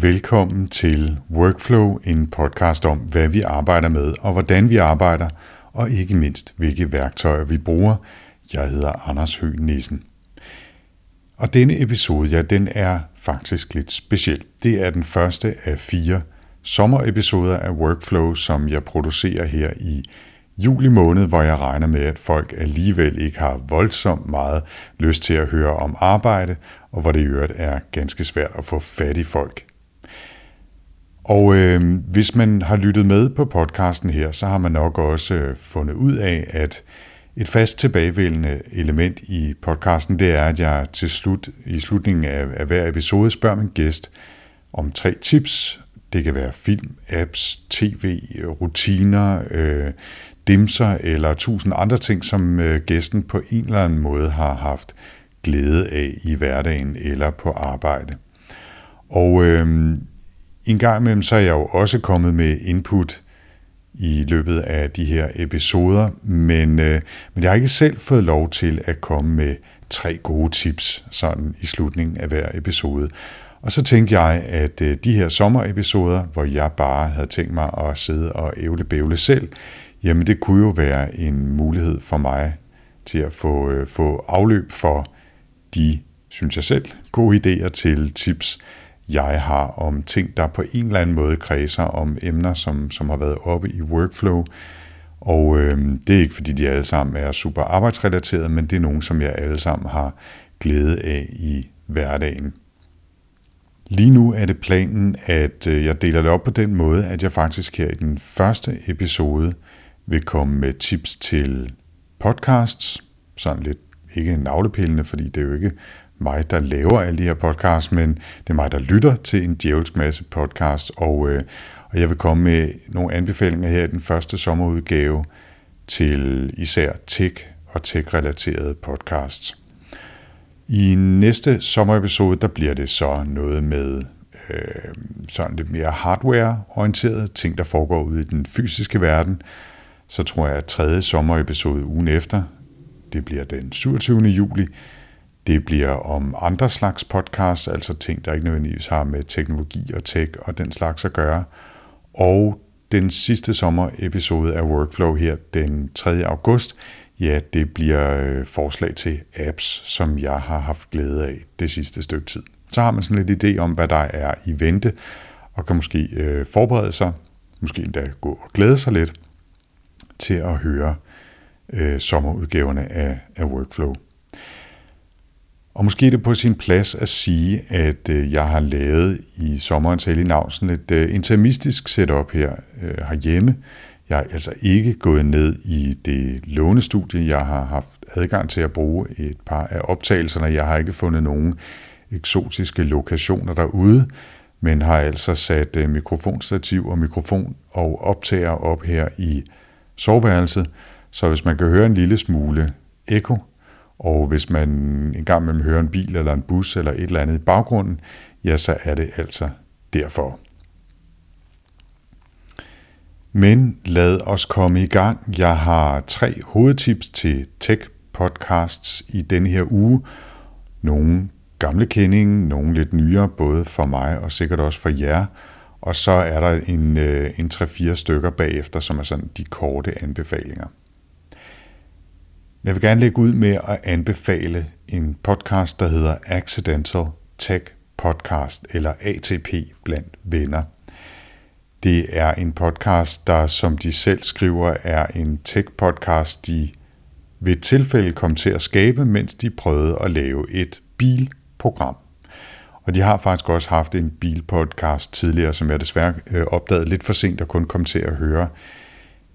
Velkommen til Workflow, en podcast om, hvad vi arbejder med og hvordan vi arbejder, og ikke mindst, hvilke værktøjer vi bruger. Jeg hedder Anders Høgh Nissen. Og denne episode, ja, den er faktisk lidt speciel. Det er den første af fire sommerepisoder af Workflow, som jeg producerer her i juli måned, hvor jeg regner med, at folk alligevel ikke har voldsomt meget lyst til at høre om arbejde, og hvor det i øvrigt er ganske svært at få fat i folk. Og øh, hvis man har lyttet med på podcasten her, så har man nok også øh, fundet ud af, at et fast tilbagevendende element i podcasten, det er, at jeg til slut, i slutningen af, af hver episode spørger min gæst om tre tips. Det kan være film, apps, tv, rutiner, øh, dimser eller tusind andre ting, som øh, gæsten på en eller anden måde har haft glæde af i hverdagen eller på arbejde. Og øh, en gang imellem så er jeg jo også kommet med input i løbet af de her episoder, men, øh, men jeg har ikke selv fået lov til at komme med tre gode tips sådan i slutningen af hver episode. Og så tænkte jeg, at øh, de her sommerepisoder, hvor jeg bare havde tænkt mig at sidde og ævle bævle selv, jamen det kunne jo være en mulighed for mig til at få, øh, få afløb for de, synes jeg selv, gode idéer til tips, jeg har om ting, der på en eller anden måde kredser om emner, som, som har været oppe i workflow. Og øh, det er ikke fordi de alle sammen er super arbejdsrelaterede, men det er nogen, som jeg alle sammen har glæde af i hverdagen. Lige nu er det planen, at øh, jeg deler det op på den måde, at jeg faktisk her i den første episode vil komme med tips til podcasts, sådan lidt ikke navlepillende, fordi det er jo ikke mig, der laver alle de her podcasts, men det er mig, der lytter til en djævelsk masse podcasts, og, øh, og jeg vil komme med nogle anbefalinger her i den første sommerudgave til især tech og tech-relaterede podcasts. I næste sommerepisode, der bliver det så noget med øh, sådan lidt mere hardware-orienteret, ting, der foregår ude i den fysiske verden. Så tror jeg, at tredje sommerepisode ugen efter, det bliver den 27. juli, det bliver om andre slags podcasts, altså ting, der ikke nødvendigvis har med teknologi og tech og den slags at gøre. Og den sidste sommer-episode af Workflow her den 3. august, ja, det bliver øh, forslag til apps, som jeg har haft glæde af det sidste stykke tid. Så har man sådan lidt idé om, hvad der er i vente, og kan måske øh, forberede sig, måske endda gå og glæde sig lidt til at høre øh, sommerudgaverne af, af Workflow. Og måske er det på sin plads at sige, at øh, jeg har lavet i sommerens hellige navn sådan et øh, intermistisk setup her øh, herhjemme. Jeg er altså ikke gået ned i det lånestudie. Jeg har haft adgang til at bruge et par af optagelserne. Jeg har ikke fundet nogen eksotiske lokationer derude, men har altså sat øh, mikrofonstativ og mikrofon og optager op her i soveværelset. Så hvis man kan høre en lille smule ekko, og hvis man engang imellem hører en bil eller en bus eller et eller andet i baggrunden, ja, så er det altså derfor. Men lad os komme i gang. Jeg har tre hovedtips til tech podcasts i denne her uge. Nogle gamle kendinge, nogle lidt nyere, både for mig og sikkert også for jer. Og så er der en, øh, en 3-4 stykker bagefter, som er sådan de korte anbefalinger. Jeg vil gerne lægge ud med at anbefale en podcast, der hedder Accidental Tech Podcast, eller ATP blandt venner. Det er en podcast, der som de selv skriver, er en tech-podcast, de ved et tilfælde kom til at skabe, mens de prøvede at lave et bilprogram. Og de har faktisk også haft en bilpodcast tidligere, som jeg desværre øh, opdagede lidt for sent og kun kom til at høre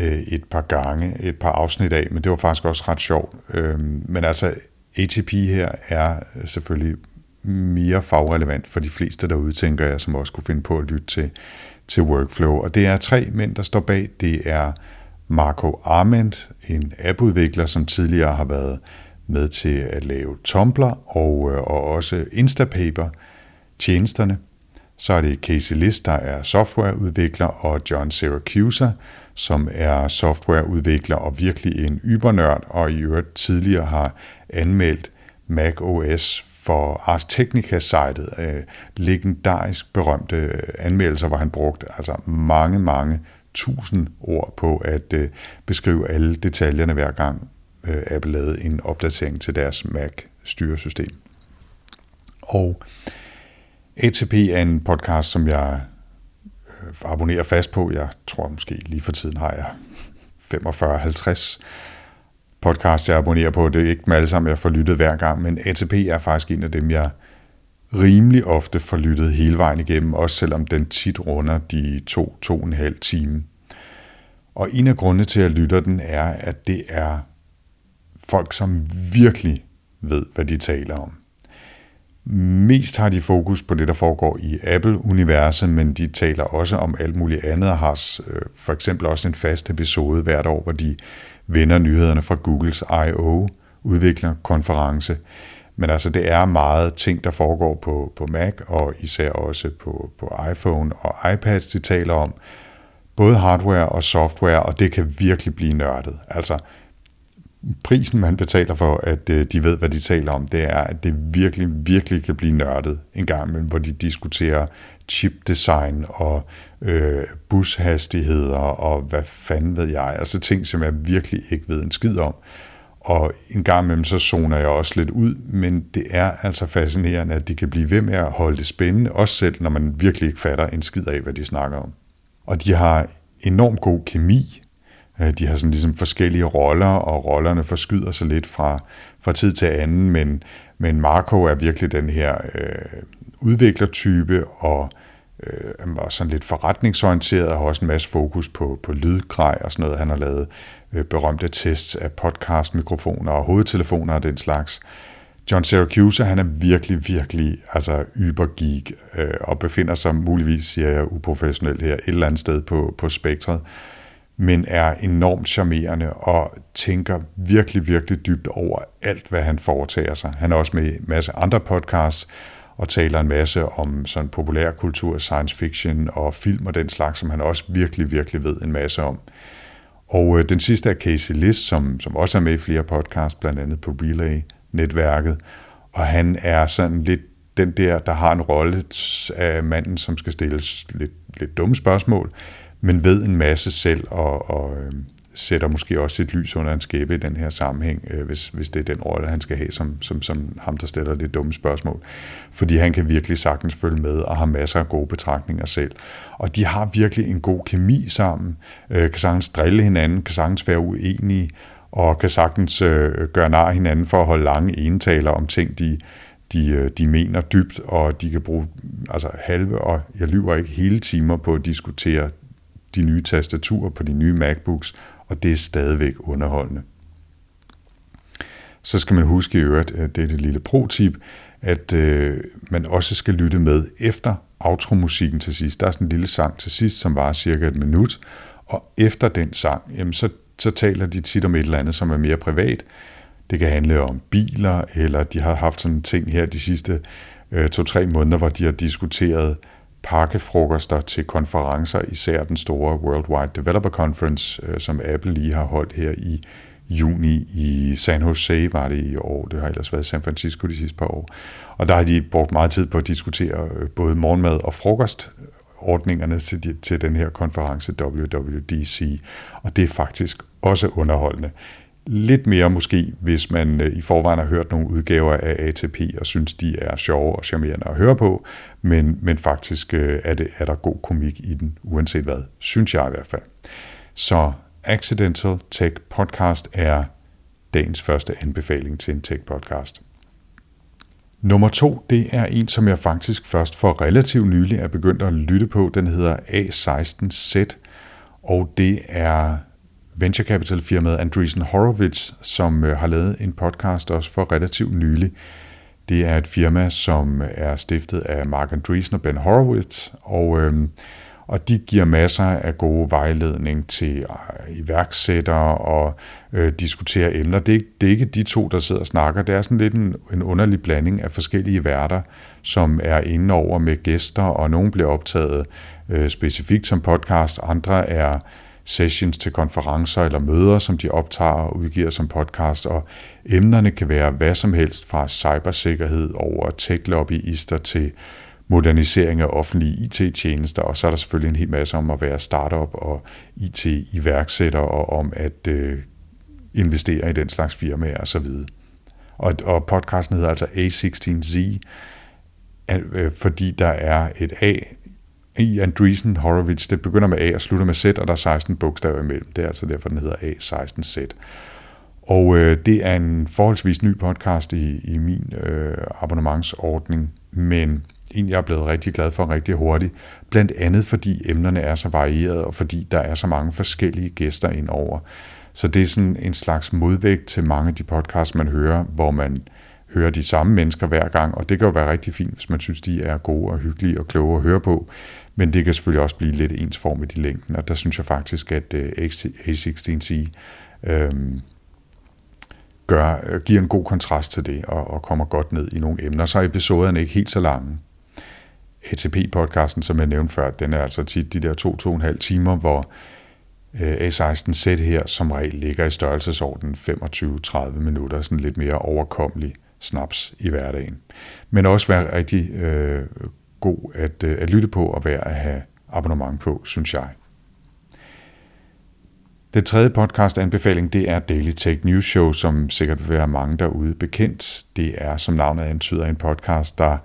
øh, et par gange, et par afsnit af, men det var faktisk også ret sjovt. Øh, men altså, ATP her er selvfølgelig mere fagrelevant for de fleste derude, tænker jeg, som også kunne finde på at lytte til, til Workflow. Og det er tre mænd, der står bag. Det er Marco Arment, en appudvikler, som tidligere har været med til at lave Tumblr og, øh, og også Instapaper tjenesterne. Så er det Casey List, der er softwareudvikler, og John Syracuse, som er softwareudvikler og virkelig en ybernørd, og i øvrigt tidligere har anmeldt Mac OS for Ars Technica-sitet, øh, legendarisk berømte øh, anmeldelser, hvor han brugte altså mange, mange tusind ord på at øh, beskrive alle detaljerne hver gang øh, Apple lavede en opdatering til deres Mac-styresystem. Og ATP er en podcast, som jeg Øh, abonnerer fast på. Jeg tror måske lige for tiden har jeg 45-50 podcast, jeg abonnerer på. Det er ikke med alle sammen, jeg får lyttet hver gang, men ATP er faktisk en af dem, jeg rimelig ofte får lyttet hele vejen igennem, også selvom den tit runder de to, to og en halv time. Og en af grundene til, at jeg lytter den, er, at det er folk, som virkelig ved, hvad de taler om. Mest har de fokus på det, der foregår i Apple-universet, men de taler også om alt muligt andet og har øh, for eksempel også en fast episode hvert år, hvor de vender nyhederne fra Googles I.O. udvikler konference. Men altså, det er meget ting, der foregår på, på Mac, og især også på, på iPhone og iPads, de taler om. Både hardware og software, og det kan virkelig blive nørdet. Altså, prisen, man betaler for, at øh, de ved, hvad de taler om, det er, at det virkelig, virkelig kan blive nørdet en gang imellem, hvor de diskuterer chipdesign og øh, bushastigheder og hvad fanden ved jeg, altså ting, som jeg virkelig ikke ved en skid om. Og en gang imellem så zoner jeg også lidt ud, men det er altså fascinerende, at de kan blive ved med at holde det spændende, også selv når man virkelig ikke fatter en skid af, hvad de snakker om. Og de har enormt god kemi, Øh, de har sådan ligesom forskellige roller, og rollerne forskyder sig lidt fra, fra tid til anden, men, men Marco er virkelig den her øh, udviklertype, og øh, var sådan lidt forretningsorienteret, og har også en masse fokus på, på lydgrej og sådan noget. Han har lavet øh, berømte tests af podcastmikrofoner og hovedtelefoner og den slags. John Syracuse, han er virkelig, virkelig altså ybergeek, øh, og befinder sig muligvis, siger jeg uprofessionelt her, et eller andet sted på, på spektret men er enormt charmerende og tænker virkelig, virkelig dybt over alt, hvad han foretager sig. Han er også med i en masse andre podcasts og taler en masse om sådan populærkultur, science fiction og film og den slags, som han også virkelig, virkelig ved en masse om. Og øh, den sidste er Casey List, som, som også er med i flere podcasts, blandt andet på Relay-netværket. Og han er sådan lidt den der, der har en rolle af manden, som skal stille lidt, lidt dumme spørgsmål, men ved en masse selv og, og øh, sætter måske også et lys under en skæbe i den her sammenhæng, øh, hvis, hvis det er den rolle, han skal have som, som, som ham, der stiller det dumme spørgsmål. Fordi han kan virkelig sagtens følge med og har masser af gode betragtninger selv. Og de har virkelig en god kemi sammen, øh, kan sagtens drille hinanden, kan sagtens være uenige, og kan sagtens øh, gøre nar hinanden for at holde lange enetaler om ting, de, de, øh, de mener dybt, og de kan bruge altså halve, og jeg lyver ikke hele timer på at diskutere de nye tastaturer på de nye MacBooks, og det er stadigvæk underholdende. Så skal man huske i øvrigt, at det er det lille pro-tip, at øh, man også skal lytte med efter outro-musikken til sidst. Der er sådan en lille sang til sidst, som var cirka et minut, og efter den sang, jamen så, så taler de tit om et eller andet, som er mere privat. Det kan handle om biler, eller de har haft sådan en ting her de sidste øh, to-tre måneder, hvor de har diskuteret øh, pakkefrokoster til konferencer, især den store Worldwide Developer Conference, øh, som Apple lige har holdt her i juni i San Jose var det i år. Det har ellers været San Francisco de sidste par år. Og der har de brugt meget tid på at diskutere øh, både morgenmad og frokost ordningerne til, de, til den her konference WWDC. Og det er faktisk også underholdende. Lidt mere måske, hvis man øh, i forvejen har hørt nogle udgaver af ATP og synes, de er sjove og charmerende at høre på, men, men faktisk øh, er, det, er der god komik i den, uanset hvad, synes jeg i hvert fald. Så Accidental Tech Podcast er dagens første anbefaling til en tech podcast. Nummer to, det er en, som jeg faktisk først for relativt nylig er begyndt at lytte på. Den hedder A16Z, og det er venture capital firmaet Andreessen Horowitz, som øh, har lavet en podcast også for relativt nylig. Det er et firma, som øh, er stiftet af Mark Andreessen og Ben Horowitz, og, øh, og de giver masser af gode vejledning til øh, iværksættere og øh, diskuterer emner. Det er, det er ikke de to, der sidder og snakker. Det er sådan lidt en, en underlig blanding af forskellige værter, som er inde over med gæster, og nogle bliver optaget øh, specifikt som podcast, andre er sessions til konferencer eller møder, som de optager og udgiver som podcast, og emnerne kan være hvad som helst fra cybersikkerhed over tech-lobbyister til modernisering af offentlige IT-tjenester, og så er der selvfølgelig en hel masse om at være startup og IT-iværksætter og om at øh, investere i den slags firmaer osv. Og, og podcasten hedder altså A16Z, øh, fordi der er et A i Andreessen Horowitz. Det begynder med A og slutter med Z, og der er 16 bogstaver imellem. Det er altså derfor, den hedder A16Z. Og øh, det er en forholdsvis ny podcast i, i min øh, abonnementsordning, men en, jeg er blevet rigtig glad for rigtig hurtigt. Blandt andet fordi emnerne er så varierede, og fordi der er så mange forskellige gæster indover. Så det er sådan en slags modvægt til mange af de podcasts, man hører, hvor man hører de samme mennesker hver gang, og det kan jo være rigtig fint, hvis man synes, de er gode og hyggelige og kloge at høre på, men det kan selvfølgelig også blive lidt ensformigt i længden, og der synes jeg faktisk, at øh, A16C øhm, gør, øh, giver en god kontrast til det, og, og kommer godt ned i nogle emner. Så er episoderne ikke helt så lange. ATP-podcasten, som jeg nævnte før, den er altså tit de der to-to-en-halv timer, hvor øh, A16-sæt her som regel ligger i størrelsesorden 25-30 minutter, sådan lidt mere overkommelig snaps i hverdagen. Men også være rigtig øh, god at, øh, at lytte på og være at have abonnement på, synes jeg. Den tredje podcast anbefaling, det er Daily Tech News Show, som sikkert vil være mange derude bekendt. Det er, som navnet antyder, en podcast, der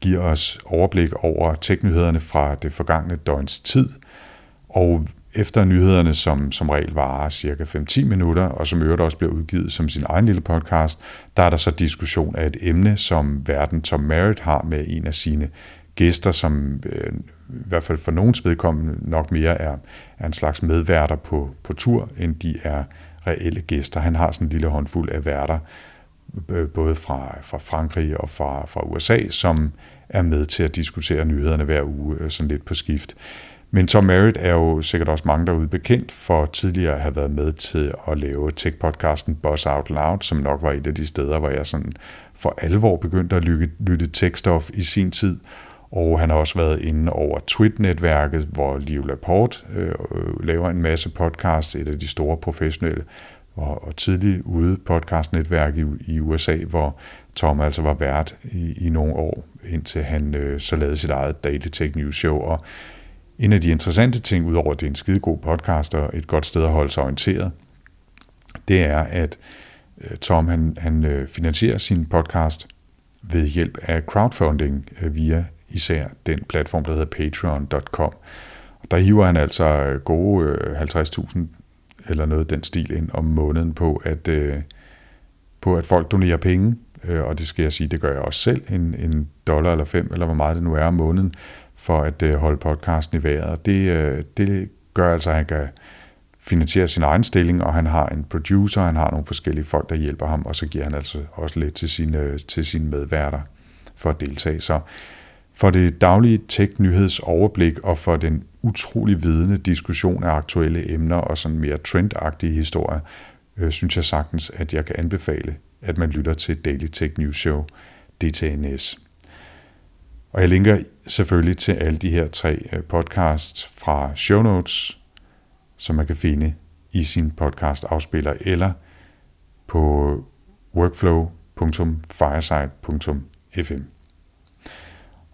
giver os overblik over teknyhederne fra det forgangne døgns tid. Og efter nyhederne, som som regel varer cirka 5-10 minutter, og som øvrigt også bliver udgivet som sin egen lille podcast, der er der så diskussion af et emne, som verden Tom Merritt har med en af sine gæster, som øh, i hvert fald for nogens vedkommende nok mere er, er en slags medværter på, på tur, end de er reelle gæster. Han har sådan en lille håndfuld af værter, øh, både fra, fra Frankrig og fra, fra USA, som er med til at diskutere nyhederne hver uge, øh, sådan lidt på skift. Men Tom Merritt er jo sikkert også mange derude bekendt for tidligere at have været med til at lave tech-podcasten Boss Out Loud, som nok var et af de steder, hvor jeg sådan for alvor begyndte at lytte, lytte tech-stof i sin tid. Og han har også været inde over Twit-netværket, hvor Liv Laporte øh, laver en masse podcasts, et af de store professionelle og, og tidligt ude podcastnetværk i, i USA, hvor Tom altså var vært i, i nogle år, indtil han øh, så lavede sit eget Daily Tech News Show. Og en af de interessante ting, udover at det er en skidegod podcast og et godt sted at holde sig orienteret, det er, at øh, Tom han, han øh, finansierer sin podcast ved hjælp af crowdfunding øh, via især den platform, der hedder patreon.com. Der hiver han altså gode 50.000 eller noget den stil ind om måneden på, at, på at folk donerer penge, og det skal jeg sige, det gør jeg også selv, en, en dollar eller fem, eller hvor meget det nu er om måneden, for at øh, holde podcasten i vejret. Det, øh, det gør altså, at han kan finansiere sin egen stilling, og han har en producer, han har nogle forskellige folk, der hjælper ham, og så giver han altså også lidt til sine, øh, til sine medværter for at deltage. Så for det daglige tech-nyhedsoverblik og for den utrolig vidende diskussion af aktuelle emner og sådan mere trendagtige historier, øh, synes jeg sagtens, at jeg kan anbefale, at man lytter til Daily Tech News Show, DTNS. Og jeg linker selvfølgelig til alle de her tre øh, podcasts fra show notes, som man kan finde i sin podcast afspiller eller på workflow.fireside.fm.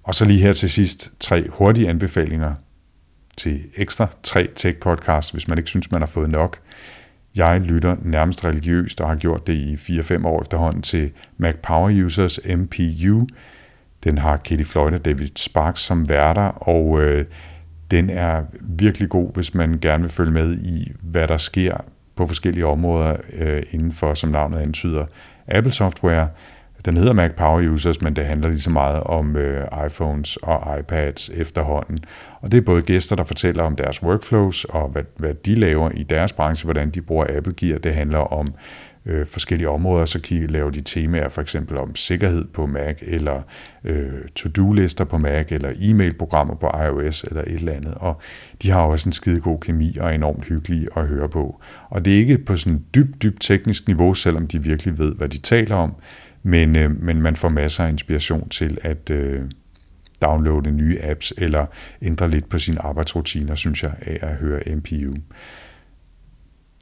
Og så lige her til sidst tre hurtige anbefalinger til ekstra tre tech podcasts, hvis man ikke synes, man har fået nok. Jeg lytter nærmest religiøst og har gjort det i 4-5 år efterhånden til Mac Power Users MPU, den har Katie Floyd og David Sparks som værter, og øh, den er virkelig god, hvis man gerne vil følge med i, hvad der sker på forskellige områder øh, inden for, som navnet antyder, Apple Software. Den hedder Mac Power Users, men det handler lige så meget om øh, iPhones og iPads efterhånden. Og det er både gæster, der fortæller om deres workflows og hvad, hvad de laver i deres branche, hvordan de bruger Apple Gear. Det handler om øh, forskellige områder, så kan I lave de temaer for eksempel om sikkerhed på Mac, eller øh, to-do-lister på Mac, eller e-mail-programmer på iOS, eller et eller andet. Og de har også en skide god kemi og er enormt hyggelige at høre på. Og det er ikke på sådan dybt, dybt teknisk niveau, selvom de virkelig ved, hvad de taler om, men, øh, men man får masser af inspiration til at øh, downloade nye apps, eller ændre lidt på sine arbejdsrutiner, synes jeg, af at høre MPU.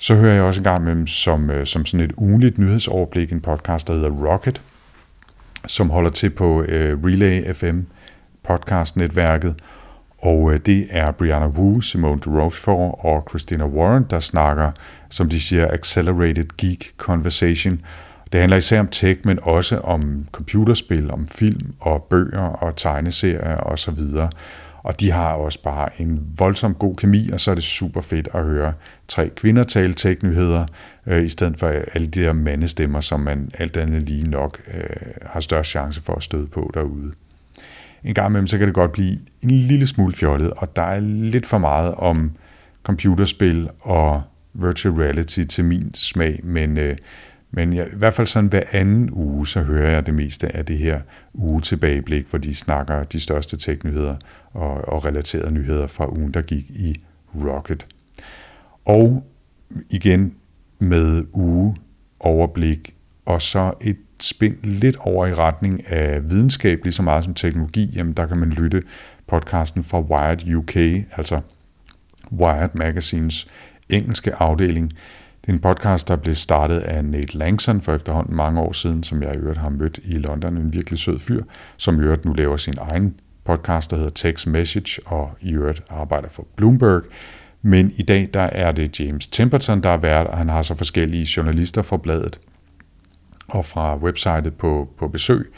Så hører jeg også en gang med dem som, øh, som sådan et ugenligt nyhedsoverblik, en podcast, der hedder Rocket, som holder til på øh, Relay FM podcastnetværket. Og øh, det er Brianna Wu, Simone de Rochefort og Christina Warren, der snakker, som de siger, Accelerated Geek Conversation. Det handler især om tech, men også om computerspil, om film og bøger og tegneserier osv. Og, og de har også bare en voldsom god kemi, og så er det super fedt at høre tre kvinder tale tech-nyheder, øh, i stedet for øh, alle de der mandestemmer, som man alt andet lige nok øh, har størst chance for at støde på derude. En gang imellem, så kan det godt blive en lille smule fjollet, og der er lidt for meget om computerspil og virtual reality til min smag, men, øh, men ja, i hvert fald sådan hver anden uge, så hører jeg det meste af det her uge tilbageblik, hvor de snakker de største teknyheder og, og relaterede nyheder fra ugen, der gik i Rocket. Og igen med uge overblik, og så et spind lidt over i retning af videnskab, lige så meget som teknologi, jamen der kan man lytte podcasten fra Wired UK, altså Wired Magazines engelske afdeling. En podcast, der blev startet af Nate Langson for efterhånden mange år siden, som jeg i øvrigt har mødt i London, en virkelig sød fyr, som i øvrigt nu laver sin egen podcast, der hedder Text Message, og i øvrigt arbejder for Bloomberg. Men i dag der er det James Temperton, der er vært, og han har så forskellige journalister fra bladet og fra websitet på, på besøg.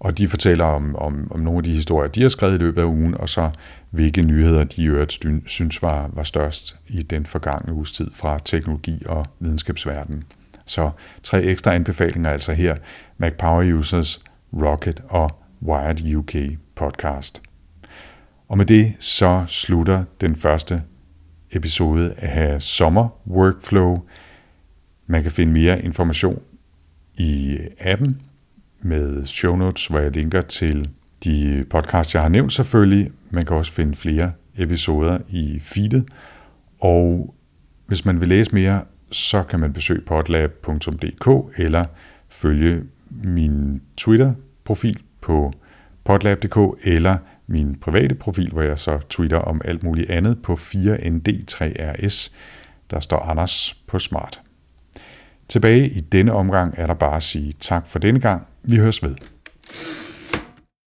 Og de fortæller om, om, om nogle af de historier, de har skrevet i løbet af ugen, og så hvilke nyheder de i øvrigt synes var, var størst i den forgangne uges tid fra teknologi og videnskabsverdenen. Så tre ekstra anbefalinger altså her, Mac Power Users, Rocket og Wired UK podcast. Og med det så slutter den første episode af Sommer Workflow. Man kan finde mere information i appen med show notes, hvor jeg linker til de podcasts, jeg har nævnt selvfølgelig. Man kan også finde flere episoder i feedet. Og hvis man vil læse mere, så kan man besøge podlab.dk eller følge min Twitter-profil på podlab.dk eller min private profil, hvor jeg så twitter om alt muligt andet på 4ND3RS. Der står Anders på Smart. Tilbage i denne omgang er der bare at sige tak for denne gang. Vi høres ved.